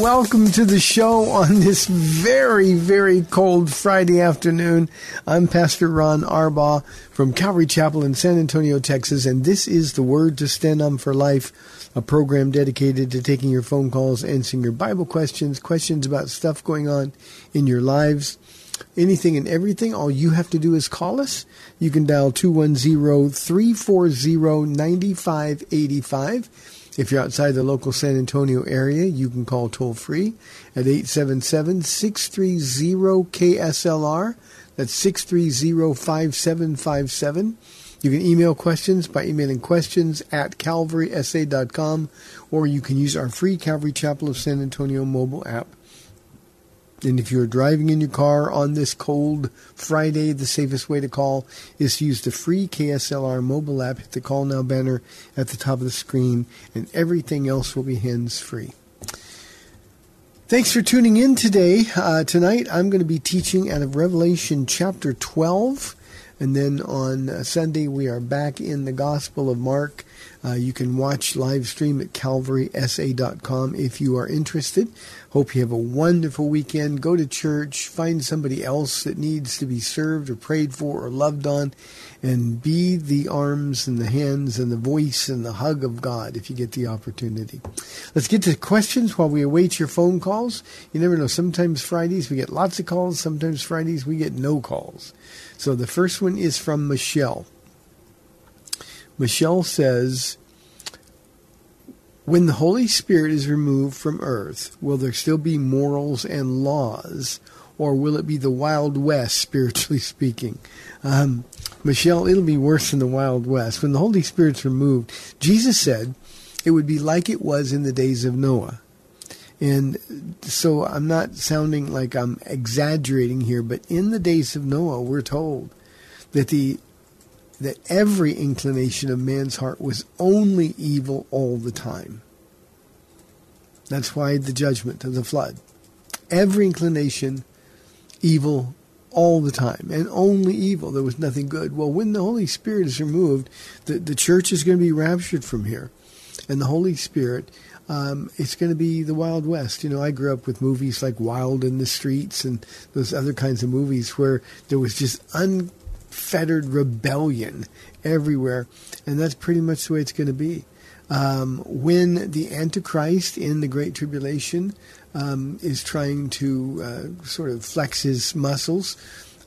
Welcome to the show on this very, very cold Friday afternoon. I'm Pastor Ron Arbaugh from Calvary Chapel in San Antonio, Texas, and this is the Word to Stand On for Life, a program dedicated to taking your phone calls, answering your Bible questions, questions about stuff going on in your lives, anything and everything. All you have to do is call us. You can dial 210 340 9585. If you're outside the local San Antonio area, you can call toll free at 877 630 KSLR. That's 630 5757. You can email questions by emailing questions at calvarysa.com, or you can use our free Calvary Chapel of San Antonio mobile app. And if you're driving in your car on this cold Friday, the safest way to call is to use the free KSLR mobile app. Hit the Call Now banner at the top of the screen, and everything else will be hands free. Thanks for tuning in today. Uh, tonight, I'm going to be teaching out of Revelation chapter 12. And then on uh, Sunday, we are back in the Gospel of Mark. Uh, you can watch live stream at calvarysa.com if you are interested. Hope you have a wonderful weekend. Go to church, find somebody else that needs to be served or prayed for or loved on, and be the arms and the hands and the voice and the hug of God if you get the opportunity. Let's get to questions while we await your phone calls. You never know. Sometimes Fridays we get lots of calls, sometimes Fridays we get no calls. So the first one is from Michelle. Michelle says, When the Holy Spirit is removed from earth, will there still be morals and laws, or will it be the Wild West, spiritually speaking? Um, Michelle, it'll be worse than the Wild West. When the Holy Spirit's removed, Jesus said it would be like it was in the days of Noah. And so I'm not sounding like I'm exaggerating here, but in the days of Noah, we're told that the that every inclination of man's heart was only evil all the time. That's why the judgment of the flood. Every inclination, evil all the time, and only evil. There was nothing good. Well, when the Holy Spirit is removed, the, the church is going to be raptured from here. And the Holy Spirit, um, it's going to be the Wild West. You know, I grew up with movies like Wild in the Streets and those other kinds of movies where there was just unfettered rebellion everywhere. And that's pretty much the way it's going to be. Um, when the Antichrist in the Great Tribulation um, is trying to uh, sort of flex his muscles,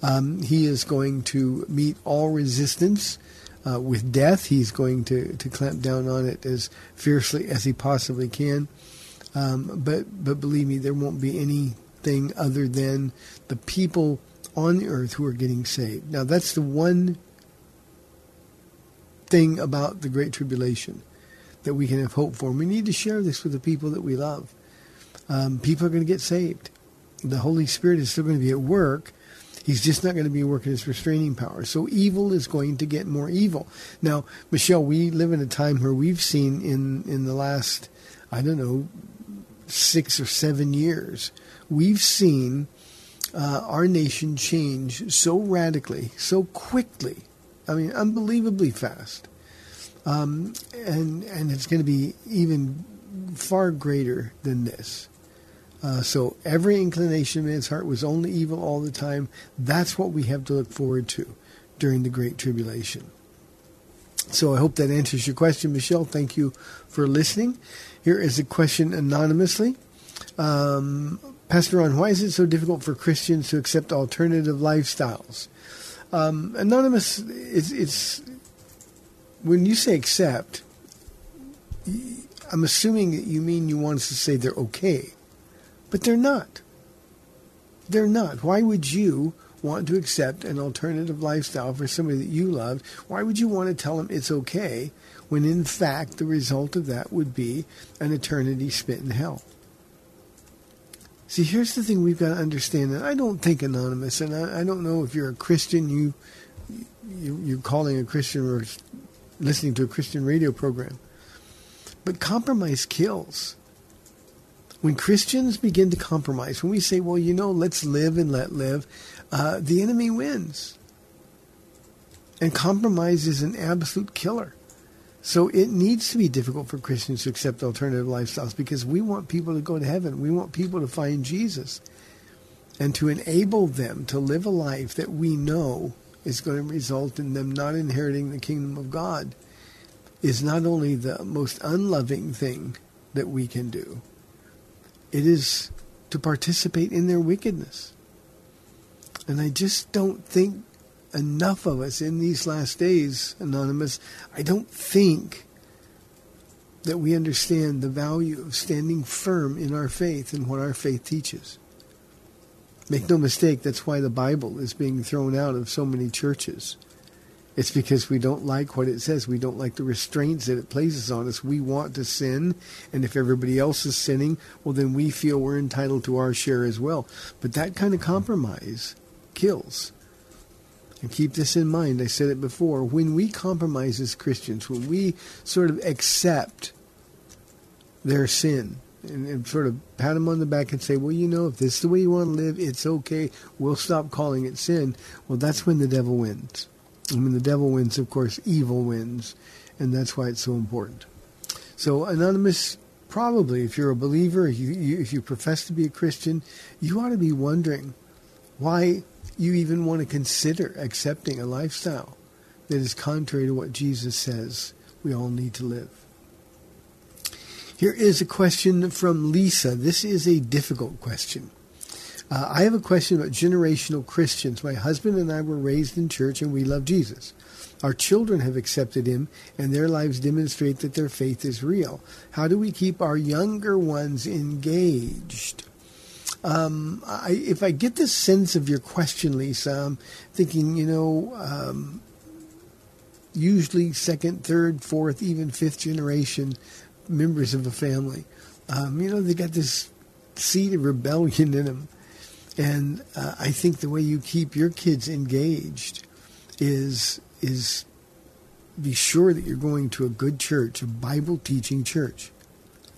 um, he is going to meet all resistance uh, with death. He's going to, to clamp down on it as fiercely as he possibly can. Um, but but believe me, there won't be anything other than the people on the earth who are getting saved. Now that's the one thing about the Great Tribulation that we can have hope for. We need to share this with the people that we love. Um, people are going to get saved. The Holy Spirit is still going to be at work. He's just not going to be working his restraining power. So evil is going to get more evil. Now, Michelle, we live in a time where we've seen in, in the last, I don't know, six or seven years, we've seen uh, our nation change so radically, so quickly. I mean, unbelievably fast. Um, and and it's going to be even far greater than this. Uh, so every inclination of man's heart was only evil all the time. That's what we have to look forward to during the Great Tribulation. So I hope that answers your question, Michelle. Thank you for listening. Here is a question anonymously. Um, Pastor Ron, why is it so difficult for Christians to accept alternative lifestyles? Um, anonymous, it's, it's when you say accept, I'm assuming that you mean you want us to say they're okay, but they're not. They're not. Why would you want to accept an alternative lifestyle for somebody that you love? Why would you want to tell them it's okay when in fact the result of that would be an eternity spent in hell? See, here's the thing we've got to understand, and I don't think anonymous, and I, I don't know if you're a Christian, you, you you're calling a Christian or listening to a Christian radio program. But compromise kills. When Christians begin to compromise, when we say, well, you know, let's live and let live, uh, the enemy wins. And compromise is an absolute killer. So it needs to be difficult for Christians to accept alternative lifestyles because we want people to go to heaven. We want people to find Jesus. And to enable them to live a life that we know is going to result in them not inheriting the kingdom of God is not only the most unloving thing that we can do, it is to participate in their wickedness. And I just don't think enough of us in these last days, Anonymous, I don't think that we understand the value of standing firm in our faith and what our faith teaches. Make no mistake, that's why the Bible is being thrown out of so many churches. It's because we don't like what it says. We don't like the restraints that it places on us. We want to sin, and if everybody else is sinning, well, then we feel we're entitled to our share as well. But that kind of compromise kills. And keep this in mind. I said it before. When we compromise as Christians, when we sort of accept their sin, and, and, sort of pat them on the back and say, well, you know, if this is the way you want to live, it's okay. We'll stop calling it sin. Well, that's when the devil wins. And when the devil wins, of course, evil wins. And that's why it's so important. So, Anonymous, probably, if you're a believer, if you, you, if you profess to be a Christian, you ought to be wondering why you even want to consider accepting a lifestyle that is contrary to what Jesus says we all need to live. Here is a question from Lisa. This is a difficult question. Uh, I have a question about generational Christians. My husband and I were raised in church and we love Jesus. Our children have accepted him and their lives demonstrate that their faith is real. How do we keep our younger ones engaged? Um, I, if I get the sense of your question, Lisa, I'm thinking, you know, um, usually second, third, fourth, even fifth generation members of a family. Um, you know, they got this seed of rebellion in them. And uh, I think the way you keep your kids engaged is is be sure that you're going to a good church, a Bible teaching church,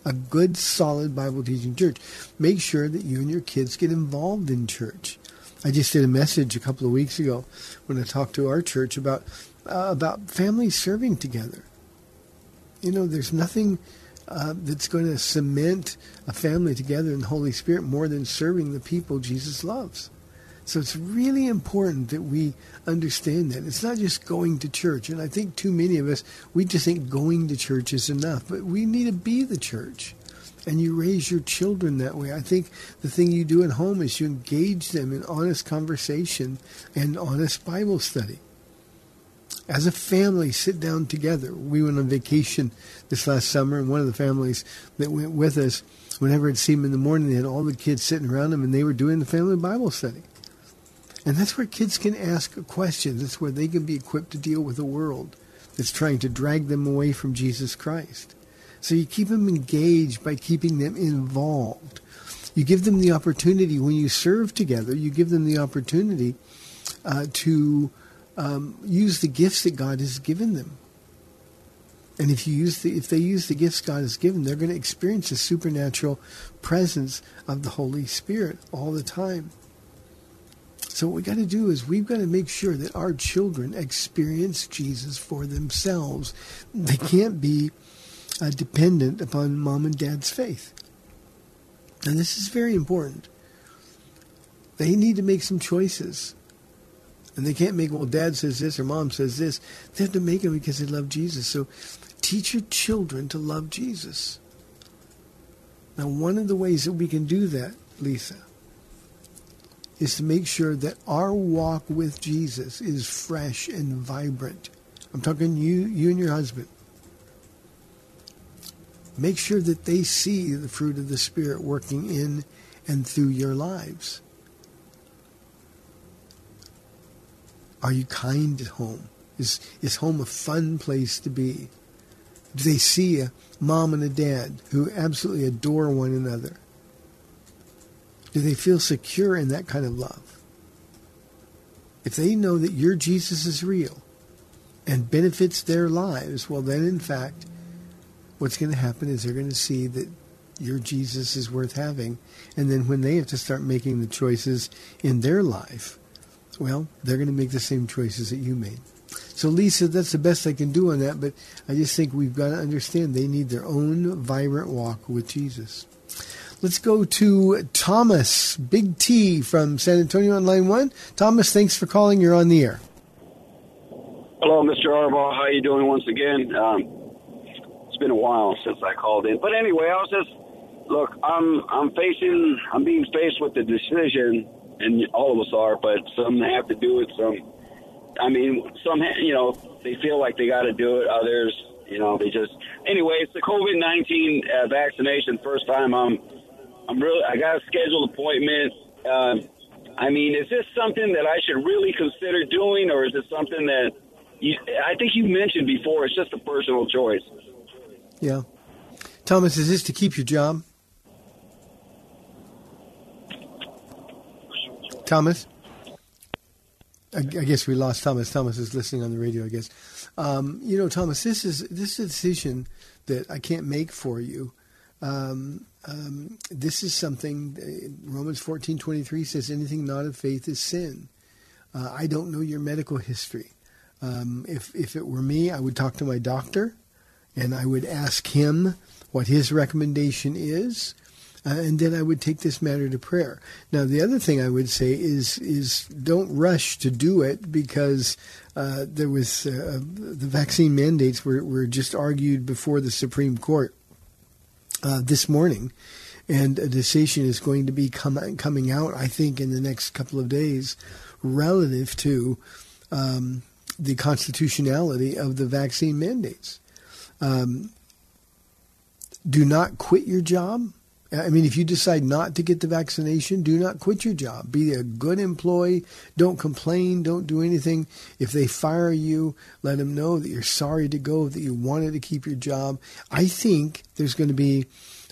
a good, solid Bible teaching church. Make sure that you and your kids get involved in church. I just did a message a couple of weeks ago when I talked to our church about uh, about families serving together. You know, there's nothing uh, that's going to cement a family together in the Holy Spirit more than serving the people Jesus loves. So it's really important that we understand that. It's not just going to church. And I think too many of us, we just think going to church is enough. But we need to be the church. And you raise your children that way. I think the thing you do at home is you engage them in honest conversation and honest Bible study as a family sit down together. We went on vacation this last summer, and one of the families that went with us, whenever it seemed in the morning, they had all the kids sitting around them, and they were doing the family Bible study. And that's where kids can ask questions. That's where they can be equipped to deal with a world that's trying to drag them away from Jesus Christ. So you keep them engaged by keeping them involved. You give them the opportunity when you serve together. You give them the opportunity uh, to um, use the gifts that God has given them. And if you use the if they use the gifts God has given, they're going to experience the supernatural presence of the Holy Spirit all the time. So what we got to do is we've got to make sure that our children experience Jesus for themselves. They can't be uh, dependent upon mom and dad's faith. And this is very important. They need to make some choices. And they can't make, well, dad says this or mom says this. They have to make them because they love Jesus. So teach your children to love Jesus. Now, one of the ways that we can do that, Lisa, is to make sure that our walk with Jesus is fresh and vibrant. I'm talking you, you and your husband. Make sure that they see the fruit of the Spirit working in and through your lives. Are you kind at home? Is, is home a fun place to be? Do they see a mom and a dad who absolutely adore one another? Do they feel secure in that kind of love? If they know that your Jesus is real and benefits their lives, well, then in fact, what's going to happen is they're going to see that your Jesus is worth having. And then when they have to start making the choices in their life, well, they're going to make the same choices that you made. So, Lisa, that's the best I can do on that, but I just think we've got to understand they need their own vibrant walk with Jesus. Let's go to Thomas, Big T from San Antonio on line one. Thomas, thanks for calling. You're on the air. Hello, Mr. Arbaugh. How you doing once again? Um, it's been a while since I called in, but anyway, I was just look. I'm I'm facing. I'm being faced with the decision, and all of us are. But some have to do it. Some, I mean, some you know they feel like they got to do it. Others, you know, they just. Anyway, it's the COVID nineteen uh, vaccination. First time I'm I'm really. I got a scheduled appointment. Uh, I mean, is this something that I should really consider doing, or is it something that you, I think you mentioned before? It's just a personal choice. Yeah. Thomas, is this to keep your job? Thomas? I, I guess we lost Thomas. Thomas is listening on the radio, I guess. Um, you know, Thomas, this is this is a decision that I can't make for you. Um, um, this is something uh, Romans fourteen twenty three says anything not of faith is sin. Uh, I don't know your medical history. Um, if if it were me, I would talk to my doctor, and I would ask him what his recommendation is, uh, and then I would take this matter to prayer. Now, the other thing I would say is is don't rush to do it because uh, there was uh, the vaccine mandates were, were just argued before the Supreme Court uh, this morning, and a decision is going to be com- coming out, I think, in the next couple of days, relative to um, the constitutionality of the vaccine mandates. Um, do not quit your job. I mean, if you decide not to get the vaccination, do not quit your job. Be a good employee. Don't complain. Don't do anything. If they fire you, let them know that you're sorry to go, that you wanted to keep your job. I think there's going to be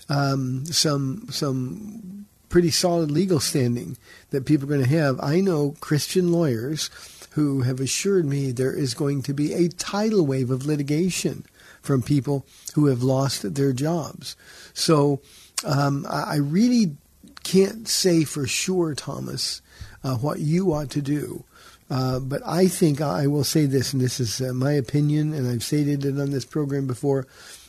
um, some some pretty solid legal standing that people are going to have. I know Christian lawyers who have assured me there is going to be a tidal wave of litigation from people who have lost their jobs. So um, I really can't say for sure, Thomas, uh, what you ought to do. Uh, but I think I will say this, and this is uh, my opinion, and I've stated it on this program before.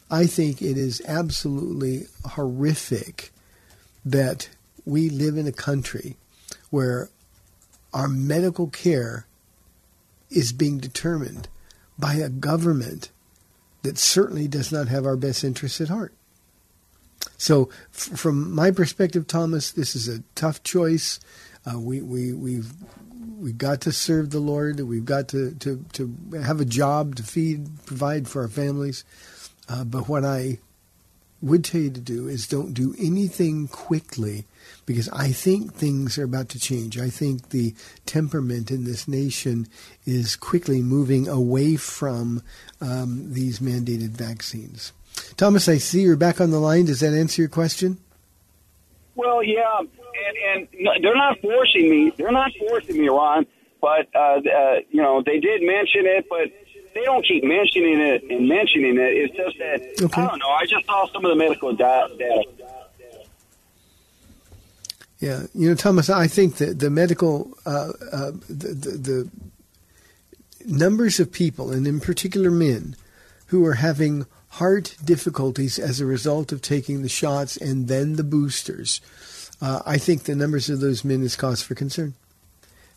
I think it is absolutely horrific that we live in a country where our medical care is being determined by a government that certainly does not have our best interests at heart. So, f- from my perspective, Thomas, this is a tough choice. Uh, we we we've we've got to serve the Lord. We've got to to to have a job to feed, provide for our families. Uh, but what I would tell you to do is don't do anything quickly because I think things are about to change. I think the temperament in this nation is quickly moving away from um, these mandated vaccines. Thomas, I see you're back on the line. Does that answer your question? Well, yeah, and, and they're not forcing me. They're not forcing me, Ron. But uh, uh, you know, they did mention it, but they don't keep mentioning it and mentioning it. It's just that Okay. I don't know. I just saw some of the medical da- data. Yeah, you know, Thomas, I think that the medical, uh, uh, the, the, the numbers of people, and in particular men, who are having heart difficulties as a result of taking the shots and then the boosters, uh, I think the numbers of those men is cause for concern.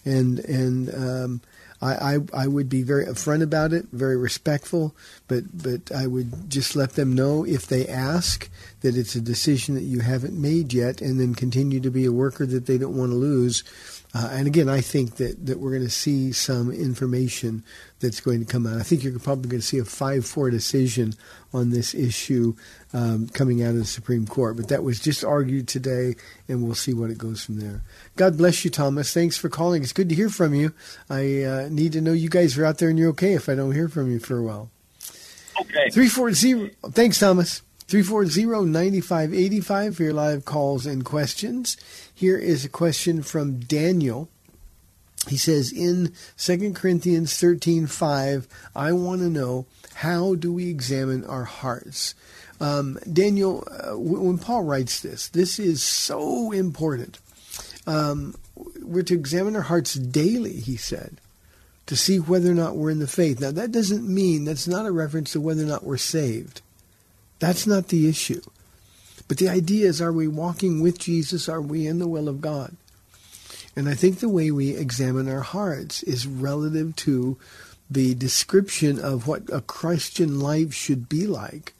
And and um, I, I I would be very upfront about it, very respectful, but but I would just let them know if they ask that it's a decision that you haven't made yet, and then continue to be a worker that they don't want to lose. Uh, and again, I think that, that we're going to see some information that's going to come out. I think you're probably going to see a 5 4 decision on this issue um, coming out of the Supreme Court. But that was just argued today, and we'll see what it goes from there. God bless you, Thomas. Thanks for calling. It's good to hear from you. I uh, need to know you guys are out there and you're okay if I don't hear from you for a while. Okay. 340. Thanks, Thomas. 340-9585 for your live calls and questions. Here is a question from Daniel. He says in 2 Corinthians 13:5, I want to know how do we examine our hearts? Um, Daniel, uh, w- when Paul writes this, this is so important. Um, we're to examine our hearts daily, he said, to see whether or not we're in the faith. Now, that doesn't mean, that's not a reference to whether or not we're saved. That's not the issue. But the idea is are we walking with Jesus? Are we in the will of God? And I think the way we examine our hearts is relative to the description of what a Christian life should be like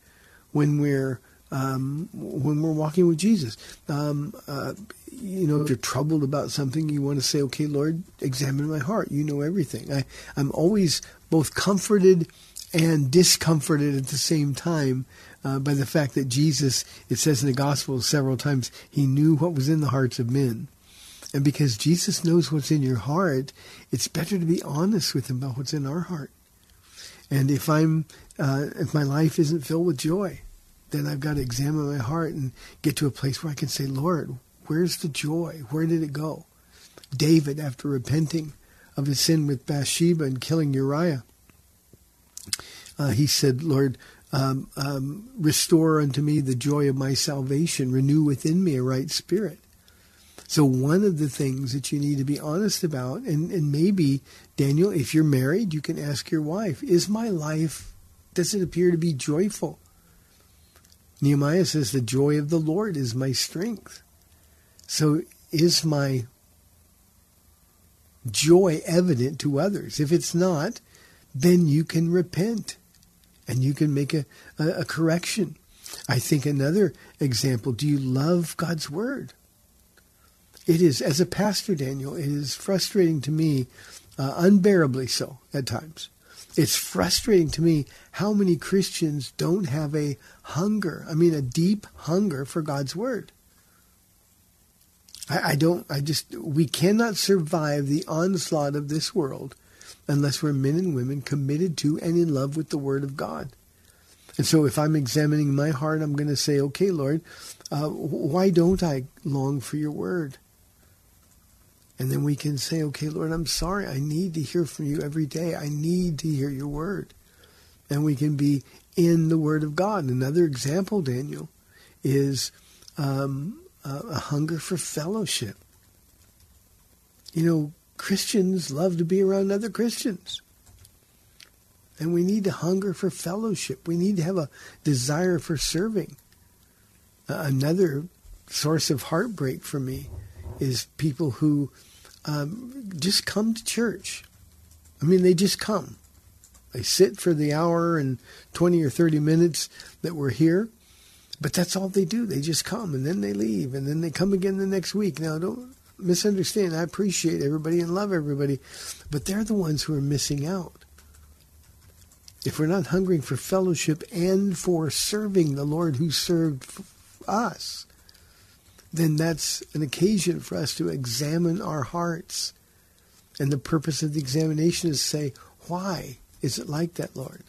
when we're um, when we're walking with Jesus. Um, uh, you know, if you're troubled about something, you want to say, "Okay, Lord, examine my heart. You know everything." I, I'm always both comforted and discomforted at the same time uh, by the fact that Jesus, it says in the Gospels several times, he knew what was in the hearts of men. And because Jesus knows what's in your heart, it's better to be honest with him about what's in our heart. And if I'm, uh, if my life isn't filled with joy, then I've got to examine my heart and get to a place where I can say, Lord, where's the joy? Where did it go? David, after repenting of his sin with Bathsheba and killing Uriah, uh, he said, Lord, um, um, restore unto me the joy of my salvation, renew within me a right spirit. So one of the things that you need to be honest about, and, and maybe, Daniel, if you're married, you can ask your wife, is my life, does it appear to be joyful? Nehemiah says, the joy of the Lord is my strength. So is my joy evident to others? If it's not, then you can repent and you can make a, a, a correction. I think another example, do you love God's word? It is, as a pastor, Daniel, it is frustrating to me, uh, unbearably so at times. It's frustrating to me how many Christians don't have a hunger, I mean, a deep hunger for God's word. I, I don't, I just, we cannot survive the onslaught of this world unless we're men and women committed to and in love with the Word of God. And so if I'm examining my heart, I'm going to say, okay, Lord, uh, why don't I long for your Word? And then we can say, okay, Lord, I'm sorry. I need to hear from you every day. I need to hear your Word. And we can be in the Word of God. Another example, Daniel, is um, a hunger for fellowship. You know, Christians love to be around other Christians. And we need to hunger for fellowship. We need to have a desire for serving. Uh, another source of heartbreak for me is people who um, just come to church. I mean, they just come. They sit for the hour and 20 or 30 minutes that we're here, but that's all they do. They just come and then they leave and then they come again the next week. Now, don't misunderstand. I appreciate everybody and love everybody, but they're the ones who are missing out. If we're not hungering for fellowship and for serving the Lord who served us, then that's an occasion for us to examine our hearts. And the purpose of the examination is to say, why is it like that, Lord?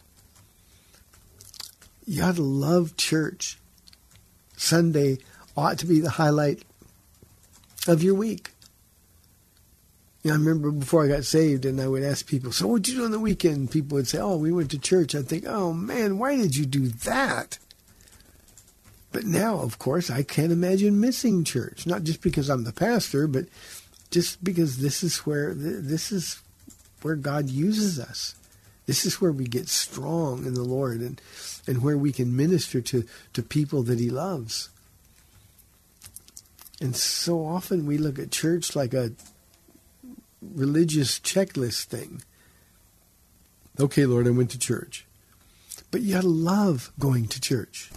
You ought to love church. Sunday ought to be the highlight of your week. You know, I remember before I got saved, and I would ask people, "So what'd you do on the weekend?" People would say, "Oh, we went to church." I'd think, "Oh man, why did you do that?" But now, of course, I can't imagine missing church. Not just because I'm the pastor, but just because this is where this is where God uses us. This is where we get strong in the Lord, and and where we can minister to to people that He loves. And so often we look at church like a religious checklist thing. Okay, Lord, I went to church. But you gotta love going to church.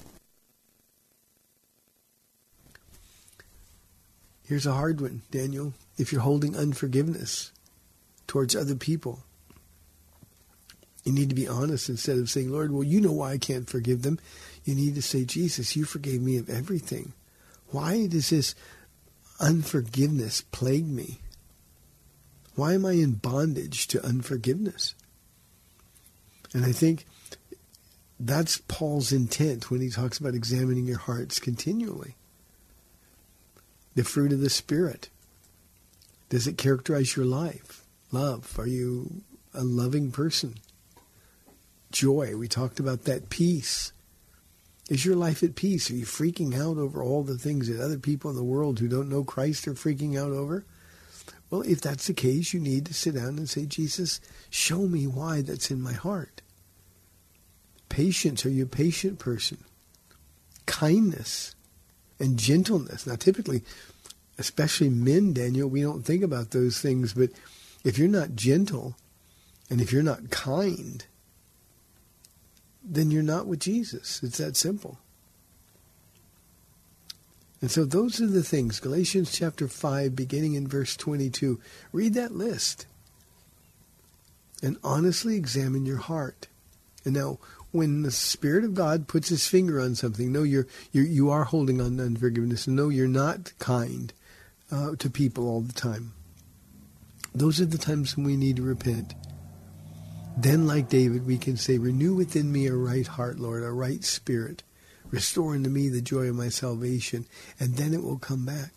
Here's a hard one, Daniel. If you're holding unforgiveness towards other people, you need to be honest instead of saying, Lord, well, you know why I can't forgive them. You need to say, Jesus, you forgave me of everything. Why does this unforgiveness plague me? Why am I in bondage to unforgiveness? And I think that's Paul's intent when he talks about examining your hearts continually. The fruit of the Spirit. Does it characterize your life? Love. Are you a loving person? Joy. We talked about that peace. Is your life at peace? Are you freaking out over all the things that other people in the world who don't know Christ are freaking out over? Well, if that's the case, you need to sit down and say, Jesus, show me why that's in my heart. Patience, are you a patient person? Kindness and gentleness. Now, typically, especially men, Daniel, we don't think about those things, but if you're not gentle and if you're not kind, then you're not with Jesus. It's that simple. And so those are the things. Galatians chapter 5, beginning in verse 22. Read that list and honestly examine your heart. And now, when the Spirit of God puts his finger on something, no, you're, you're, you are holding on to unforgiveness. No, you're not kind uh, to people all the time. Those are the times when we need to repent. Then, like David, we can say, Renew within me a right heart, Lord, a right spirit. Restore unto me the joy of my salvation, and then it will come back.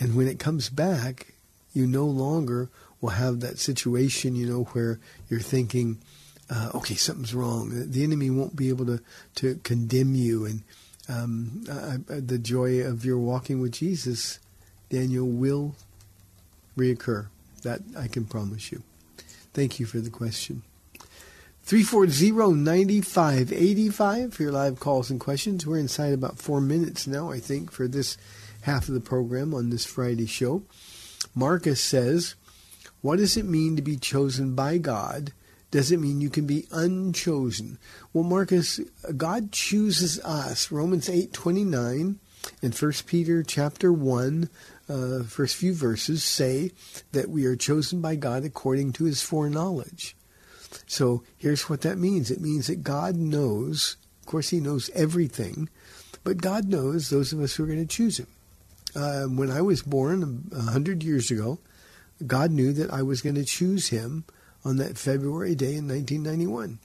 And when it comes back, you no longer will have that situation, you know, where you're thinking, uh, okay, something's wrong. The enemy won't be able to, to condemn you. And um, uh, the joy of your walking with Jesus, Daniel, will reoccur. That I can promise you. Thank you for the question. 340-9585 for your live calls and questions. We're inside about four minutes now, I think, for this half of the program on this Friday show. Marcus says, what does it mean to be chosen by God? Does it mean you can be unchosen? Well, Marcus, God chooses us. Romans 8:29 and 1 Peter chapter 1, uh, first few verses say that we are chosen by God according to his foreknowledge. So here's what that means it means that God knows, of course, He knows everything, but God knows those of us who are going to choose Him. Uh, when I was born a hundred years ago, God knew that I was going to choose Him on that February day in 1991.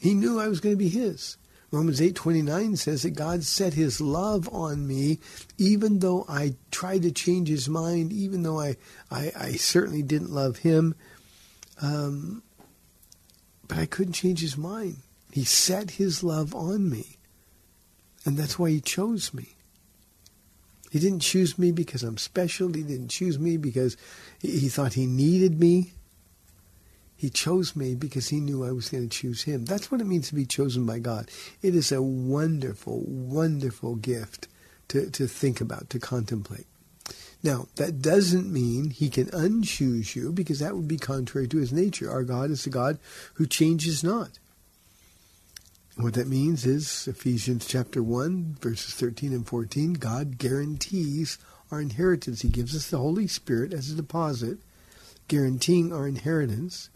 He knew I was going to be His. Romans 8:29 says that God set his love on me even though I tried to change his mind, even though I, I, I certainly didn't love him. Um, but I couldn't change his mind. He set his love on me. And that's why he chose me. He didn't choose me because I'm special. He didn't choose me because he thought he needed me. He chose me because he knew I was going to choose him. That's what it means to be chosen by God. It is a wonderful, wonderful gift to, to think about, to contemplate. Now, that doesn't mean he can unchoose you because that would be contrary to his nature. Our God is a God who changes not. What that means is Ephesians chapter 1, verses 13 and 14, God guarantees our inheritance. He gives us the Holy Spirit as a deposit, guaranteeing our inheritance.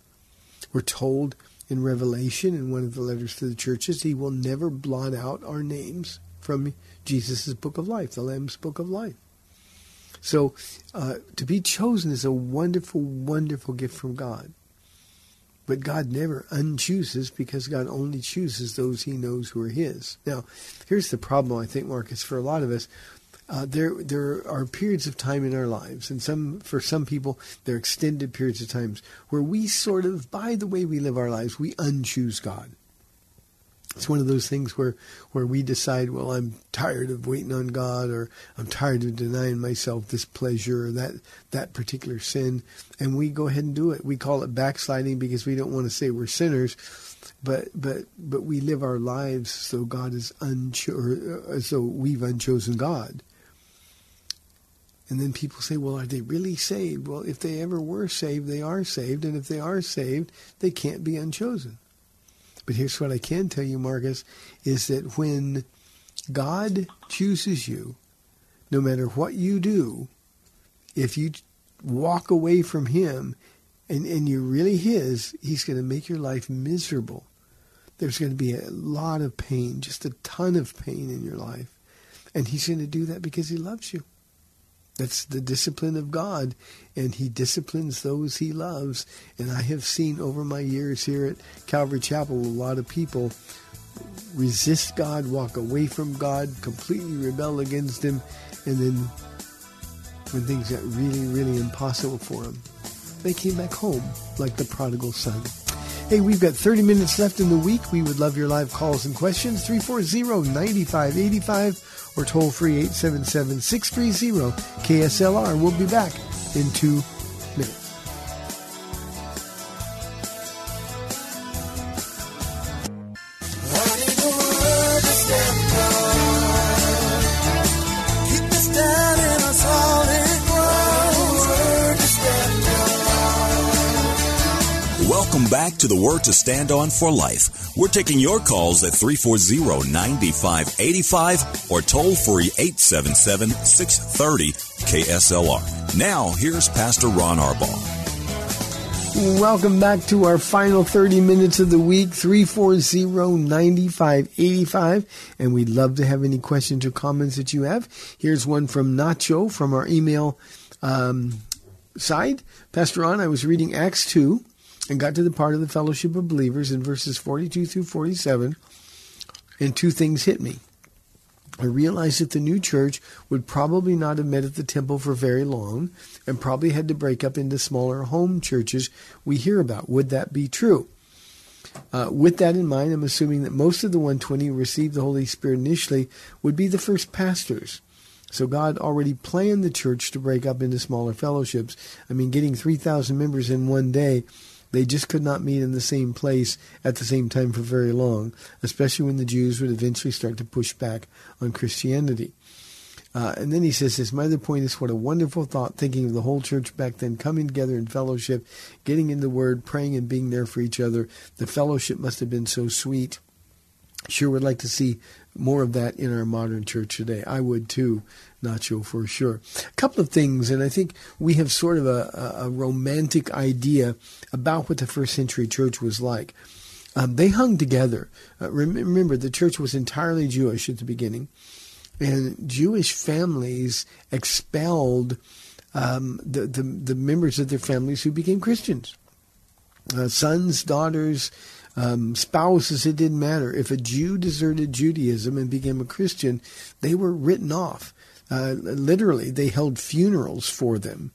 We're told in Revelation, in one of the letters to the churches, he will never blot out our names from Jesus' book of life, the Lamb's book of life. So uh, to be chosen is a wonderful, wonderful gift from God. But God never unchooses because God only chooses those he knows who are his. Now, here's the problem, I think, Marcus, for a lot of us. Uh, there there are periods of time in our lives, and some for some people they're extended periods of times where we sort of, by the way we live our lives, we unchoose God. It's one of those things where, where we decide, well, I'm tired of waiting on God, or I'm tired of denying myself this pleasure or that that particular sin, and we go ahead and do it. We call it backsliding because we don't want to say we're sinners, but but but we live our lives so God is uncho- uh, so we've unchosen God. And then people say, well, are they really saved? Well, if they ever were saved, they are saved, and if they are saved, they can't be unchosen. But here's what I can tell you, Marcus, is that when God chooses you, no matter what you do, if you walk away from Him and, and you're really His, He's going to make your life miserable. There's going to be a lot of pain, just a ton of pain in your life. And He's going to do that because He loves you. That's the discipline of God, and He disciplines those He loves. And I have seen over my years here at Calvary Chapel a lot of people resist God, walk away from God, completely rebel against Him, and then when things got really, really impossible for them, they came back home like the prodigal son. Hey, we've got 30 minutes left in the week. We would love your live calls and questions. 340 9585 or toll free 877 630 KSLR. We'll be back in two minutes. Welcome back to the Word to Stand On for Life. We're taking your calls at 340-9585 or toll free 877-630 KSLR. Now, here's Pastor Ron Arbaugh. Welcome back to our final 30 minutes of the week, 340-9585. And we'd love to have any questions or comments that you have. Here's one from Nacho from our email um, side. Pastor Ron, I was reading Acts 2 and got to the part of the fellowship of believers in verses 42 through 47, and two things hit me. I realized that the new church would probably not have met at the temple for very long and probably had to break up into smaller home churches we hear about. Would that be true? Uh, with that in mind, I'm assuming that most of the 120 who received the Holy Spirit initially would be the first pastors. So God already planned the church to break up into smaller fellowships. I mean, getting 3,000 members in one day they just could not meet in the same place at the same time for very long, especially when the Jews would eventually start to push back on Christianity. Uh, and then he says this, my other point is what a wonderful thought thinking of the whole church back then coming together in fellowship, getting in the Word, praying and being there for each other. The fellowship must have been so sweet. Sure would like to see more of that in our modern church today. I would too, Nacho, for sure. A couple of things, and I think we have sort of a, a romantic idea about what the first century church was like. Um, they hung together. Uh, remember, the church was entirely Jewish at the beginning, and Jewish families expelled um, the, the, the members of their families who became Christians. Uh, sons, daughters, um, spouses, it didn't matter. If a Jew deserted Judaism and became a Christian, they were written off. Uh, literally, they held funerals for them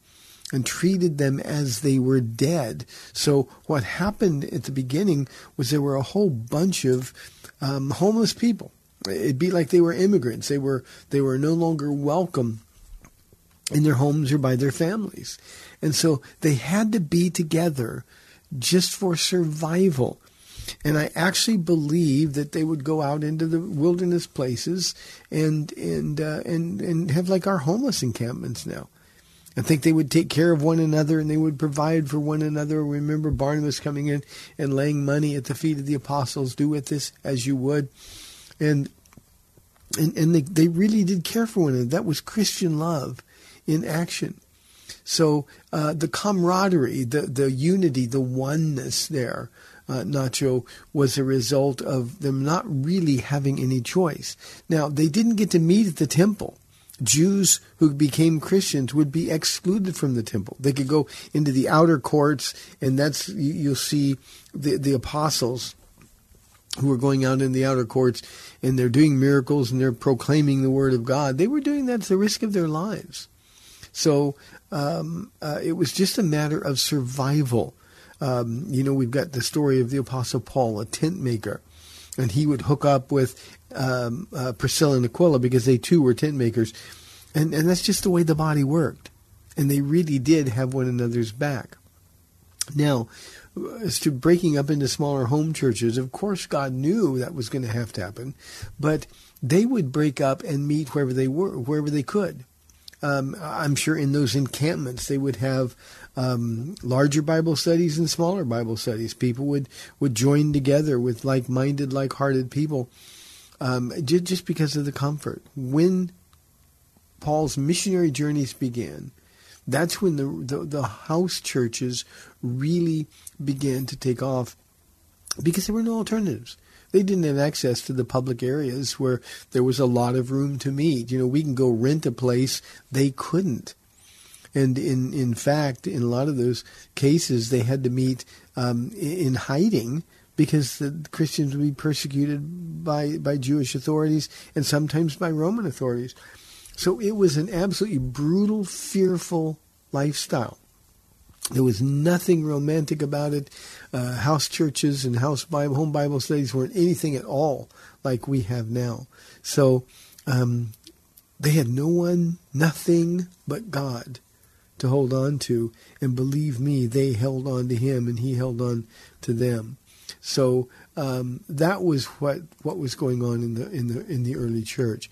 and treated them as they were dead. So what happened at the beginning was there were a whole bunch of um, homeless people. It'd be like they were immigrants. They were they were no longer welcome in their homes or by their families, and so they had to be together just for survival. And I actually believe that they would go out into the wilderness places and and uh, and and have like our homeless encampments now. I think they would take care of one another and they would provide for one another. Remember Barnabas coming in and laying money at the feet of the apostles. Do with this as you would. And and, and they, they really did care for one another. That was Christian love in action. So uh, the camaraderie, the, the unity, the oneness there, uh, Nacho, was a result of them not really having any choice. Now, they didn't get to meet at the temple. Jews who became Christians would be excluded from the temple. They could go into the outer courts, and that's you'll see the the apostles who are going out in the outer courts and they're doing miracles and they're proclaiming the word of God. They were doing that at the risk of their lives. So um, uh, it was just a matter of survival. Um, you know, we've got the story of the Apostle Paul, a tent maker, and he would hook up with um, uh, Priscilla and Aquila because they too were tent makers, and and that's just the way the body worked, and they really did have one another's back. Now, as to breaking up into smaller home churches, of course, God knew that was going to have to happen, but they would break up and meet wherever they were, wherever they could. Um, I'm sure in those encampments they would have um, larger Bible studies and smaller Bible studies. People would, would join together with like-minded, like-hearted people, um, just, just because of the comfort. When Paul's missionary journeys began, that's when the, the, the house churches really began to take off because there were no alternatives. They didn't have access to the public areas where there was a lot of room to meet. You know, we can go rent a place. They couldn't. And in, in fact, in a lot of those cases, they had to meet um, in hiding because the Christians would be persecuted by, by Jewish authorities and sometimes by Roman authorities. So it was an absolutely brutal, fearful lifestyle. There was nothing romantic about it. Uh, house churches and house Bible, home Bible studies weren't anything at all like we have now. So um, they had no one, nothing but God to hold on to. And believe me, they held on to Him, and He held on to them. So um, that was what what was going on in the in the in the early church.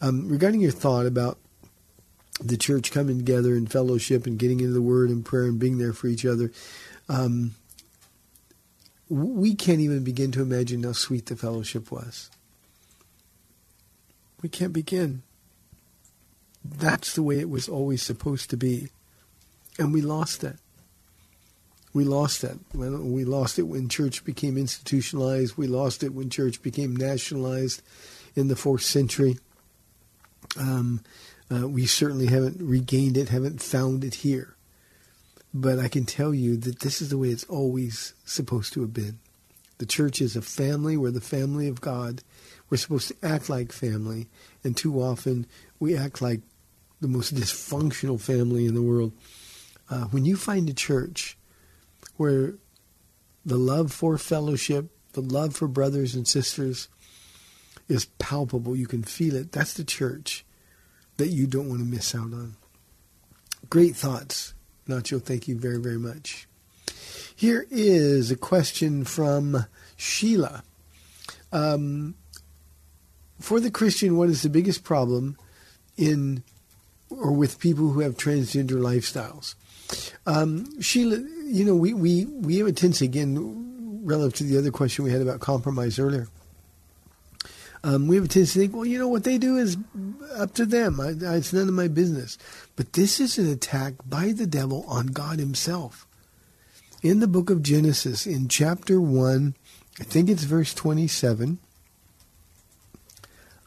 Um, regarding your thought about the church coming together and fellowship and getting into the Word and prayer and being there for each other. Um, we can't even begin to imagine how sweet the fellowship was. We can't begin. That's the way it was always supposed to be. And we lost that. We lost that. We lost it when church became institutionalized. We lost it when church became nationalized in the fourth century. Um, uh, we certainly haven't regained it, haven't found it here. But I can tell you that this is the way it's always supposed to have been. The church is a family. We're the family of God. We're supposed to act like family. And too often we act like the most dysfunctional family in the world. Uh, when you find a church where the love for fellowship, the love for brothers and sisters is palpable, you can feel it, that's the church that you don't want to miss out on. Great thoughts, Nacho. Thank you very, very much. Here is a question from Sheila. Um, for the Christian, what is the biggest problem in or with people who have transgender lifestyles? Um, Sheila, you know, we, we, we have a tendency, again, relative to the other question we had about compromise earlier, um, we have a tendency to think, well, you know, what they do is up to them. I, I, it's none of my business. But this is an attack by the devil on God himself. In the book of Genesis, in chapter 1, I think it's verse 27.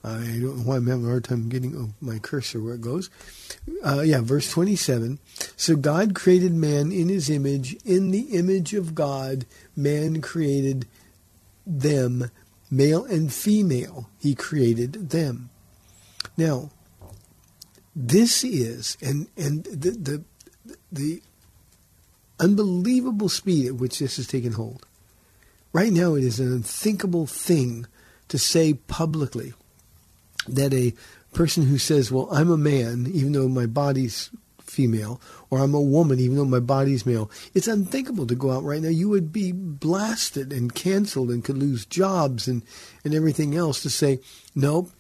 I don't know why I'm having a hard time getting oh, my cursor where it goes. Uh, yeah, verse 27. So God created man in his image. In the image of God, man created them Male and female, he created them. Now, this is, and, and the, the, the unbelievable speed at which this has taken hold. Right now, it is an unthinkable thing to say publicly that a person who says, Well, I'm a man, even though my body's female, or I'm a woman even though my body's male. It's unthinkable to go out right now. You would be blasted and canceled and could lose jobs and, and everything else to say, nope,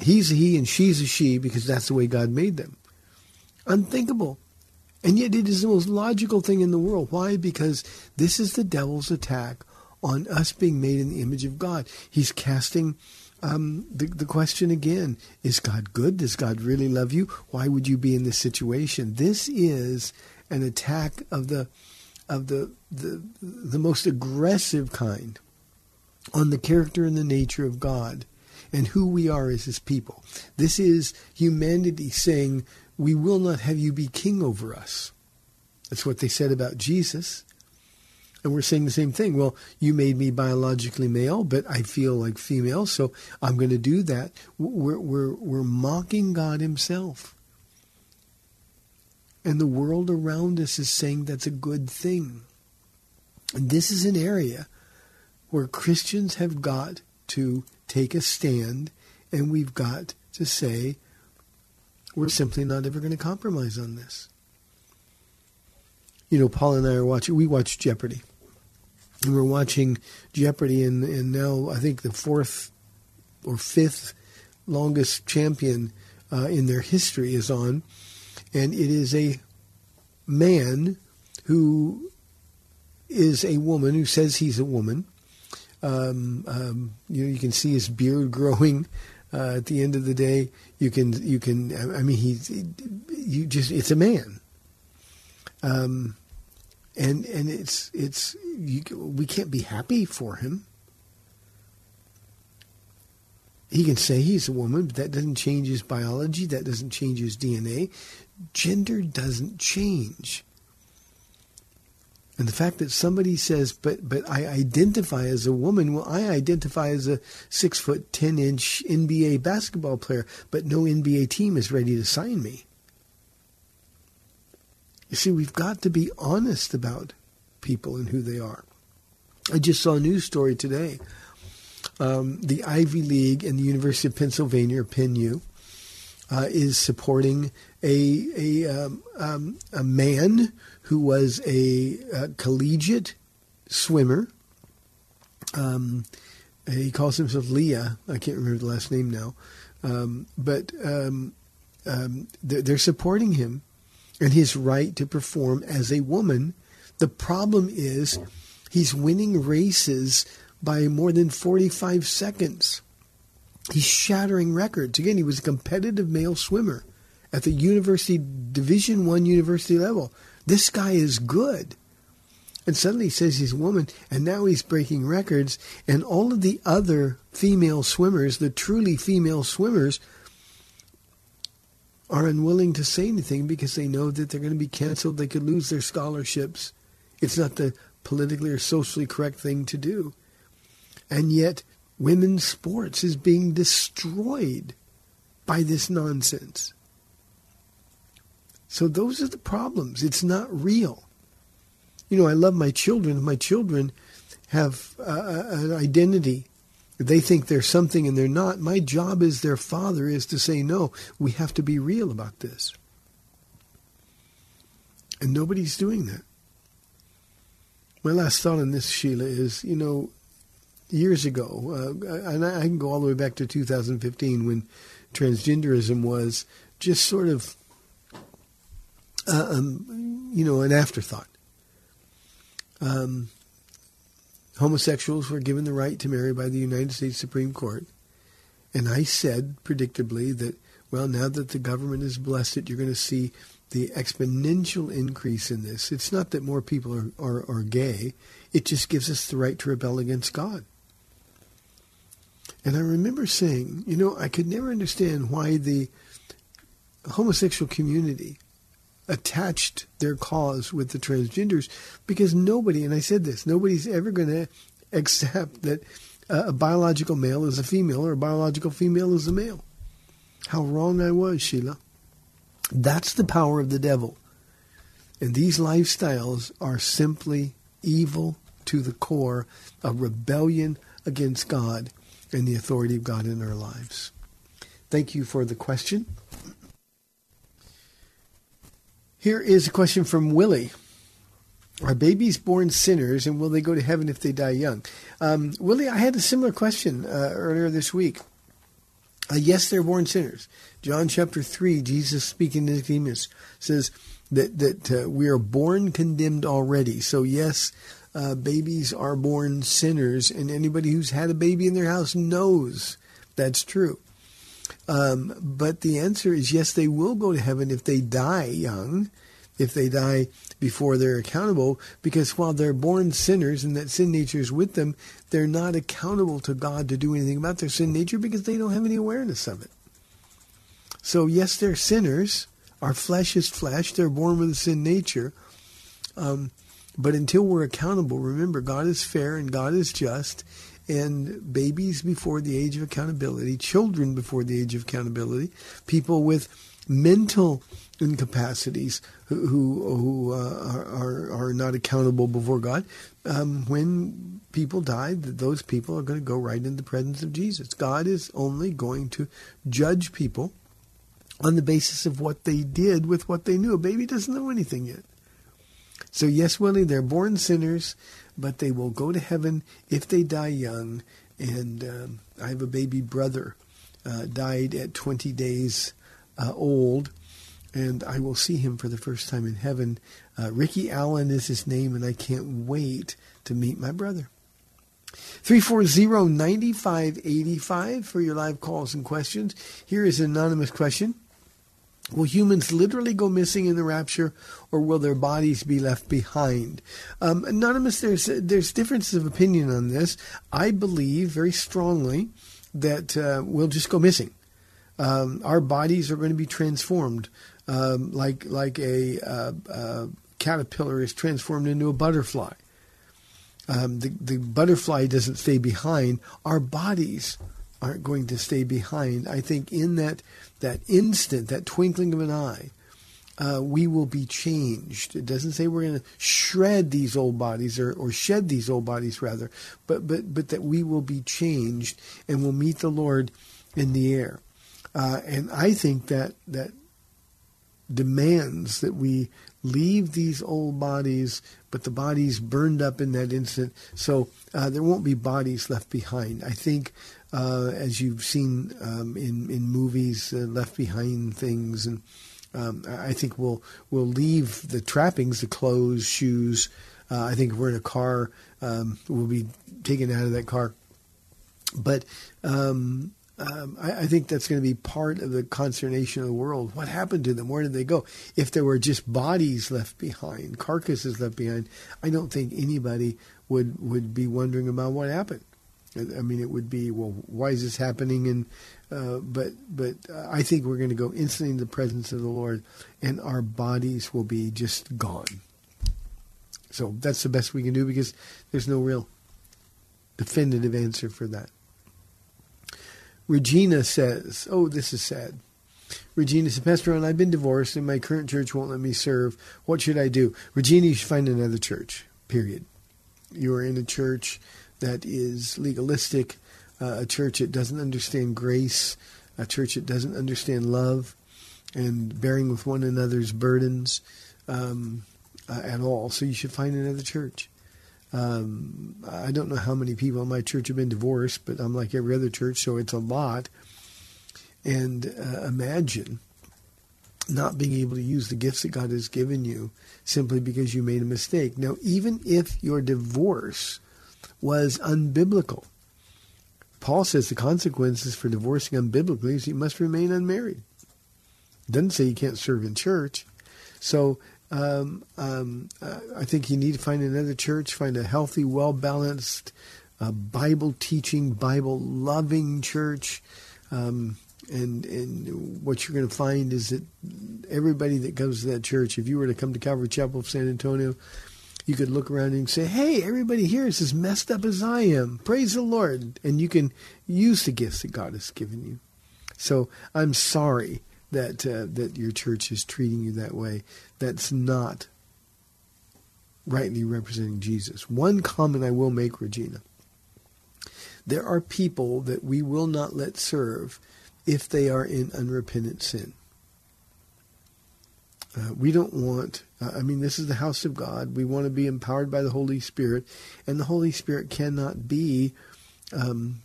he's a he and she's a she because that's the way God made them. Unthinkable. And yet it is the most logical thing in the world. Why? Because this is the devil's attack on us being made in the image of God. He's casting um, the, the question again is God good? Does God really love you? Why would you be in this situation? This is an attack of the of the the, the most aggressive kind on the character and the nature of God and who we are as his people. This is humanity saying, We will not have you be king over us. That's what they said about Jesus. And we're saying the same thing. Well, you made me biologically male, but I feel like female, so I'm going to do that. We're, we're, we're mocking God Himself. And the world around us is saying that's a good thing. And this is an area where Christians have got to take a stand and we've got to say, we're simply not ever going to compromise on this. You know, Paul and I are watching, we watch Jeopardy. And we're watching Jeopardy, and, and now I think the fourth or fifth longest champion uh, in their history is on. And it is a man who is a woman who says he's a woman. Um, um, you know, you can see his beard growing. Uh, at the end of the day, you can you can. I mean, he's you just it's a man. Um, and and it's it's you, we can't be happy for him. He can say he's a woman, but that doesn't change his biology. That doesn't change his DNA. Gender doesn't change. And the fact that somebody says, but but I identify as a woman, well, I identify as a six foot ten inch NBA basketball player, but no NBA team is ready to sign me. You see, we've got to be honest about people and who they are. I just saw a news story today. Um, the Ivy League and the University of Pennsylvania, or Penn U, uh, is supporting a a, um, um, a man who was a, a collegiate swimmer. Um, he calls himself Leah. I can't remember the last name now, um, but um, they're supporting him and his right to perform as a woman. The problem is he's winning races by more than 45 seconds. He's shattering records. Again, he was a competitive male swimmer at the university division 1 university level. This guy is good. And suddenly he says he's a woman, and now he's breaking records. And all of the other female swimmers, the truly female swimmers, are unwilling to say anything because they know that they're going to be canceled. They could lose their scholarships. It's not the politically or socially correct thing to do. And yet, women's sports is being destroyed by this nonsense. So, those are the problems. It's not real. You know, I love my children. My children have uh, an identity they think they're something and they're not. My job as their father is to say, no, we have to be real about this. And nobody's doing that. My last thought on this, Sheila, is you know, years ago, uh, and I can go all the way back to 2015 when transgenderism was just sort of, uh, um, you know, an afterthought. Um, homosexuals were given the right to marry by the United States Supreme Court. And I said, predictably, that, well, now that the government has blessed it, you're going to see the exponential increase in this. It's not that more people are, are, are gay, it just gives us the right to rebel against God. And I remember saying, you know, I could never understand why the homosexual community attached their cause with the transgenders because nobody, and I said this, nobody's ever going to accept that a biological male is a female or a biological female is a male. How wrong I was, Sheila. That's the power of the devil. And these lifestyles are simply evil to the core, a rebellion against God and the authority of God in our lives. Thank you for the question. Here is a question from Willie. Are babies born sinners and will they go to heaven if they die young? Um, Willie, I had a similar question uh, earlier this week. Uh, yes, they're born sinners. John chapter 3, Jesus speaking to Nicodemus says that, that uh, we are born condemned already. So, yes, uh, babies are born sinners, and anybody who's had a baby in their house knows that's true. Um, but the answer is yes, they will go to heaven if they die young, if they die before they're accountable, because while they're born sinners and that sin nature is with them, they're not accountable to God to do anything about their sin nature because they don't have any awareness of it. So, yes, they're sinners. Our flesh is flesh. They're born with a sin nature. Um, But until we're accountable, remember, God is fair and God is just. And babies before the age of accountability, children before the age of accountability, people with mental incapacities who who, uh, are, are not accountable before God. Um, when people die, those people are going to go right into the presence of Jesus. God is only going to judge people on the basis of what they did with what they knew. A baby doesn't know anything yet. So yes, Willie, they're born sinners, but they will go to heaven if they die young. And um, I have a baby brother, uh, died at 20 days uh, old, and I will see him for the first time in heaven. Uh, Ricky Allen is his name, and I can't wait to meet my brother. 340-9585 for your live calls and questions. Here is an anonymous question. Will humans literally go missing in the rapture, or will their bodies be left behind? Um, anonymous, there's there's differences of opinion on this. I believe very strongly that uh, we'll just go missing. Um, our bodies are going to be transformed, um, like like a uh, uh, caterpillar is transformed into a butterfly. Um, the the butterfly doesn't stay behind. Our bodies aren't going to stay behind. I think in that that instant, that twinkling of an eye, uh, we will be changed. It doesn't say we're going to shred these old bodies or, or shed these old bodies rather, but but but that we will be changed and will meet the Lord in the air. Uh, and I think that that demands that we leave these old bodies, but the bodies burned up in that instant. So uh, there won't be bodies left behind. I think, uh, as you've seen um, in in movies, uh, left behind things, and um, I think we'll we'll leave the trappings, the clothes, shoes. Uh, I think if we're in a car, um, we'll be taken out of that car. But um, um, I, I, think that's going to be part of the consternation of the world. What happened to them? Where did they go? If there were just bodies left behind, carcasses left behind, I don't think anybody would would be wondering about what happened. I mean, it would be well, why is this happening? And uh, but but I think we're going to go instantly in the presence of the Lord, and our bodies will be just gone. So that's the best we can do because there's no real definitive answer for that. Regina says, Oh, this is sad. Regina says, Pastor I've been divorced and my current church won't let me serve. What should I do? Regina, you should find another church, period. You are in a church that is legalistic, uh, a church that doesn't understand grace, a church that doesn't understand love and bearing with one another's burdens um, uh, at all. So you should find another church. Um, I don't know how many people in my church have been divorced, but I'm like every other church, so it's a lot. And uh, imagine not being able to use the gifts that God has given you simply because you made a mistake. Now, even if your divorce was unbiblical, Paul says the consequences for divorcing unbiblically is you must remain unmarried. doesn't say you can't serve in church. So um, um, uh, I think you need to find another church, find a healthy, well balanced, uh, Bible teaching, Bible loving church. Um, and and what you're going to find is that everybody that goes to that church, if you were to come to Calvary Chapel of San Antonio, you could look around and say, "Hey, everybody here is as messed up as I am. Praise the Lord!" And you can use the gifts that God has given you. So I'm sorry that uh, that your church is treating you that way. That's not rightly representing Jesus. One comment I will make, Regina. There are people that we will not let serve if they are in unrepentant sin. Uh, we don't want, I mean, this is the house of God. We want to be empowered by the Holy Spirit, and the Holy Spirit cannot be um,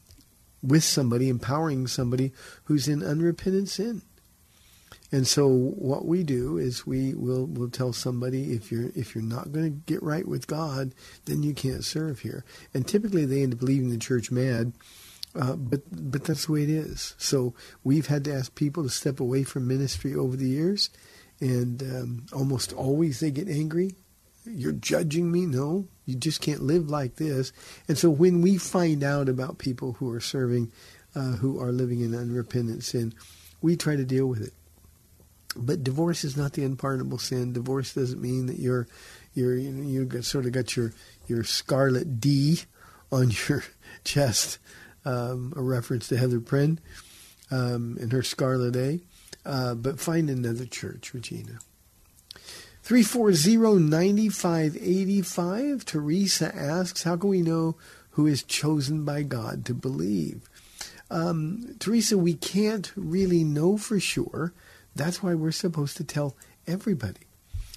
with somebody, empowering somebody who's in unrepentant sin. And so what we do is we will will tell somebody if you're if you're not going to get right with God, then you can't serve here. And typically they end up leaving the church mad. Uh, but but that's the way it is. So we've had to ask people to step away from ministry over the years, and um, almost always they get angry. You're judging me? No, you just can't live like this. And so when we find out about people who are serving, uh, who are living in unrepentant sin, we try to deal with it but divorce is not the unpardonable sin. Divorce doesn't mean that you're you're you, got, sort of got your your scarlet D on your chest, um, a reference to Hester Prynne um, and her scarlet A. Uh, but find another church, Regina. 340-9585. Teresa asks, how can we know who is chosen by God to believe? Um, Teresa, we can't really know for sure. That's why we're supposed to tell everybody.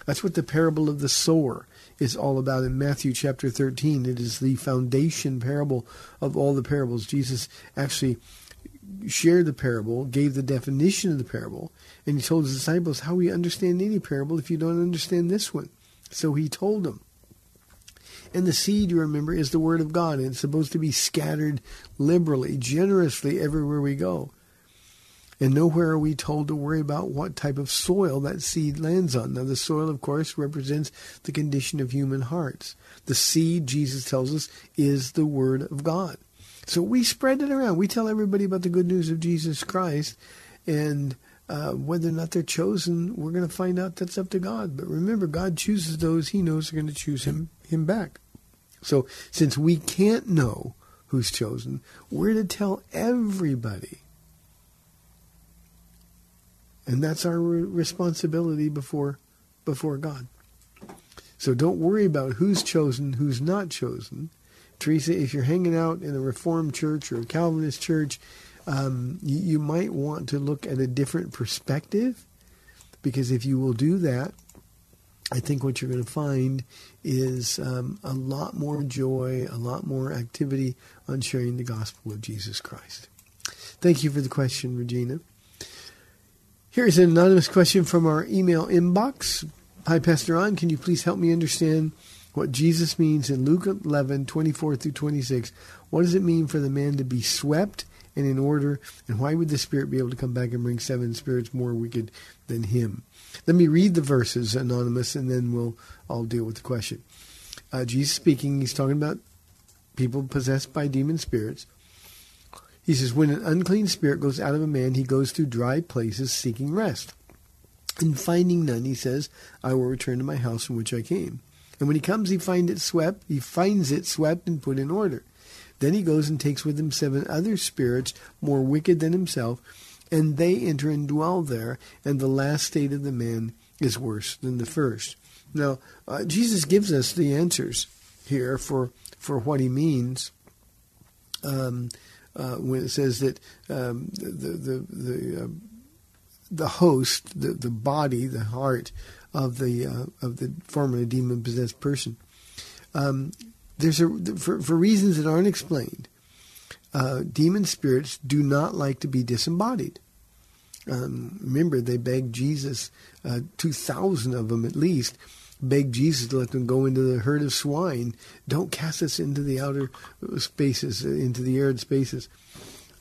That's what the parable of the sower is all about in Matthew chapter 13. It is the foundation parable of all the parables. Jesus actually shared the parable, gave the definition of the parable, and he told his disciples, How we understand any parable if you don't understand this one? So he told them. And the seed, you remember, is the word of God, and it's supposed to be scattered liberally, generously everywhere we go. And nowhere are we told to worry about what type of soil that seed lands on. Now, the soil, of course, represents the condition of human hearts. The seed, Jesus tells us, is the Word of God. So we spread it around. We tell everybody about the good news of Jesus Christ. And uh, whether or not they're chosen, we're going to find out that's up to God. But remember, God chooses those he knows are going to choose him, him back. So since we can't know who's chosen, we're to tell everybody and that's our responsibility before before God. So don't worry about who's chosen, who's not chosen. Teresa, if you're hanging out in a Reformed church or a Calvinist church, um, you, you might want to look at a different perspective because if you will do that, I think what you're going to find is um, a lot more joy, a lot more activity on sharing the gospel of Jesus Christ. Thank you for the question, Regina. Here's an anonymous question from our email inbox. Hi, Pastor Ron. Can you please help me understand what Jesus means in Luke 11, 24 through 26? What does it mean for the man to be swept and in order? And why would the Spirit be able to come back and bring seven spirits more wicked than him? Let me read the verses, anonymous, and then we'll all deal with the question. Uh, Jesus speaking, he's talking about people possessed by demon spirits. He says, When an unclean spirit goes out of a man, he goes through dry places seeking rest. And finding none, he says, I will return to my house from which I came. And when he comes, he finds it swept. He finds it swept and put in order. Then he goes and takes with him seven other spirits more wicked than himself, and they enter and dwell there. And the last state of the man is worse than the first. Now, uh, Jesus gives us the answers here for for what he means. Um, uh, when it says that um, the the the, uh, the host, the the body, the heart of the uh, of the formerly demon possessed person. Um, there's a for for reasons that aren't explained. Uh, demon spirits do not like to be disembodied. Um, remember, they begged Jesus, uh, two thousand of them at least, begged Jesus to let them go into the herd of swine. Don't cast us into the outer spaces, into the arid spaces.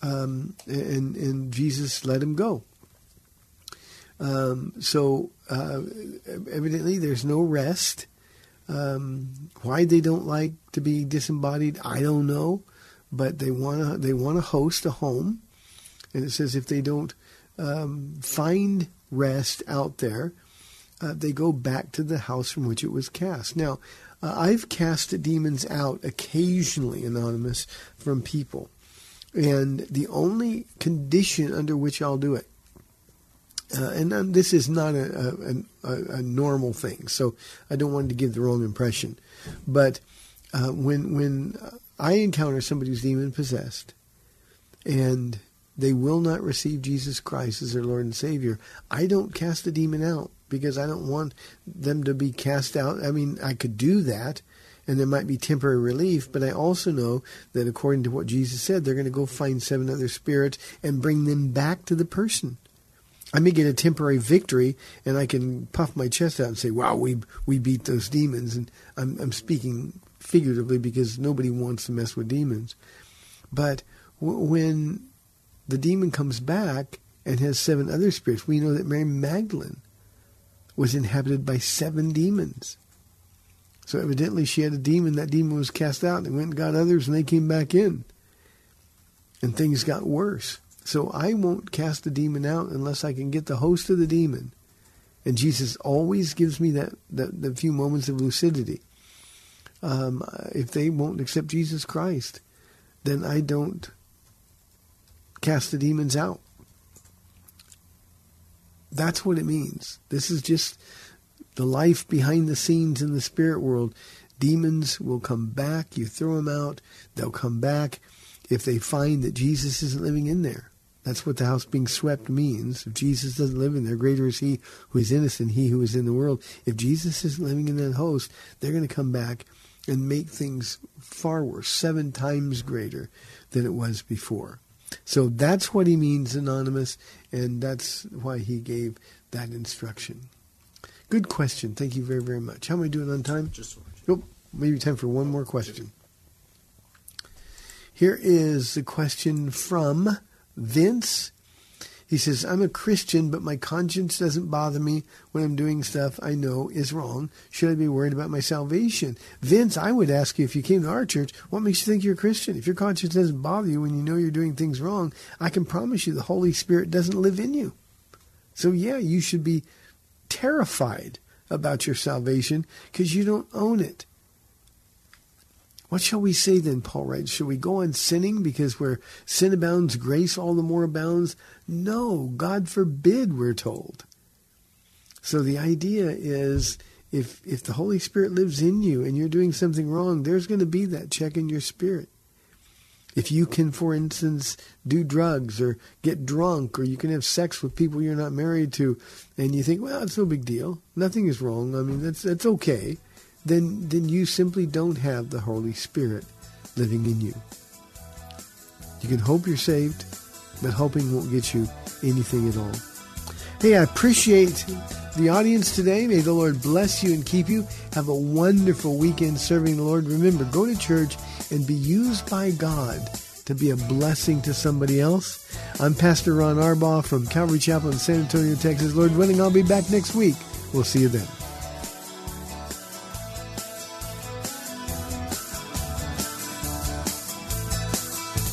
Um, and, and Jesus let him go. Um, so uh, evidently there's no rest. Um, why they don't like to be disembodied, I don't know, but they want to they want to host a home, and it says if they don't um, find rest out there, uh, they go back to the house from which it was cast. Now, uh, I've cast demons out occasionally, anonymous, from people. And the only condition under which I'll do it, uh, and um, this is not a, a, a, normal thing, so I don't want to give the wrong impression. But uh, when when I encounter somebody who's demon possessed, and they will not receive Jesus Christ as their Lord and Savior, I don't cast the demon out because I don't want them to be cast out. I mean, I could do that and there might be temporary relief, but I also know that according to what Jesus said, they're going to go find seven other spirits and bring them back to the person. I may get a temporary victory, and I can puff my chest out and say, "Wow, we we beat those demons." And I'm, I'm speaking figuratively because nobody wants to mess with demons. But w- when the demon comes back and has seven other spirits, we know that Mary Magdalene was inhabited by seven demons. So evidently she had a demon. That demon was cast out and went and got others and they came back in. And things got worse. So I won't cast the demon out unless I can get the host of the demon And Jesus always gives me that, that, few moments of lucidity. Um, if they won't accept Jesus Christ, then I don't cast the demons out. That's what it means. This is just the life behind the scenes in the spirit world. Demons will come back. You throw them out, they'll come back if they find that Jesus isn't living in there. That's what the house being swept means. If Jesus doesn't live in there, greater is he who is in us than he who is in the world. If Jesus isn't living in that host, they're going to come back and make things far worse, seven times greater than it was before. So that's what he means, anonymous, and that's why he gave that instruction. Good question. Thank you very, very much. How am I doing on time? Just oh, maybe time for one more question. Here is a question from Vince. He says, I'm a Christian, but my conscience doesn't bother me when I'm doing stuff I know is wrong. Should I be worried about my salvation? Vince, I would ask you if you came to our church, what makes you think you're a Christian? If your conscience doesn't bother you when you know you're doing things wrong, I can promise you the Holy Spirit doesn't live in you. So, yeah, you should be terrified about your salvation because you don't own it. What shall we say then, Paul writes? Shall we go on sinning because where sin abounds, grace all the more abounds? No, God forbid, we're told. So the idea is if, if the Holy Spirit lives in you and you're doing something wrong, there's going to be that check in your spirit. If you can, for instance, do drugs or get drunk or you can have sex with people you're not married to and you think, well, it's no big deal. Nothing is wrong. I mean, that's, that's okay then, then you simply don't have the Holy Spirit living in you. You can hope you're saved, but hoping won't get you anything at all. Hey, I appreciate the audience today. May the Lord bless you and keep you. Have a wonderful weekend serving the Lord. Remember, go to church and be used by God to be a blessing to somebody else. I'm Pastor Ron Arbaugh from Calvary Chapel in San Antonio, Texas. Lord willing, I'll be back next week. We'll see you then.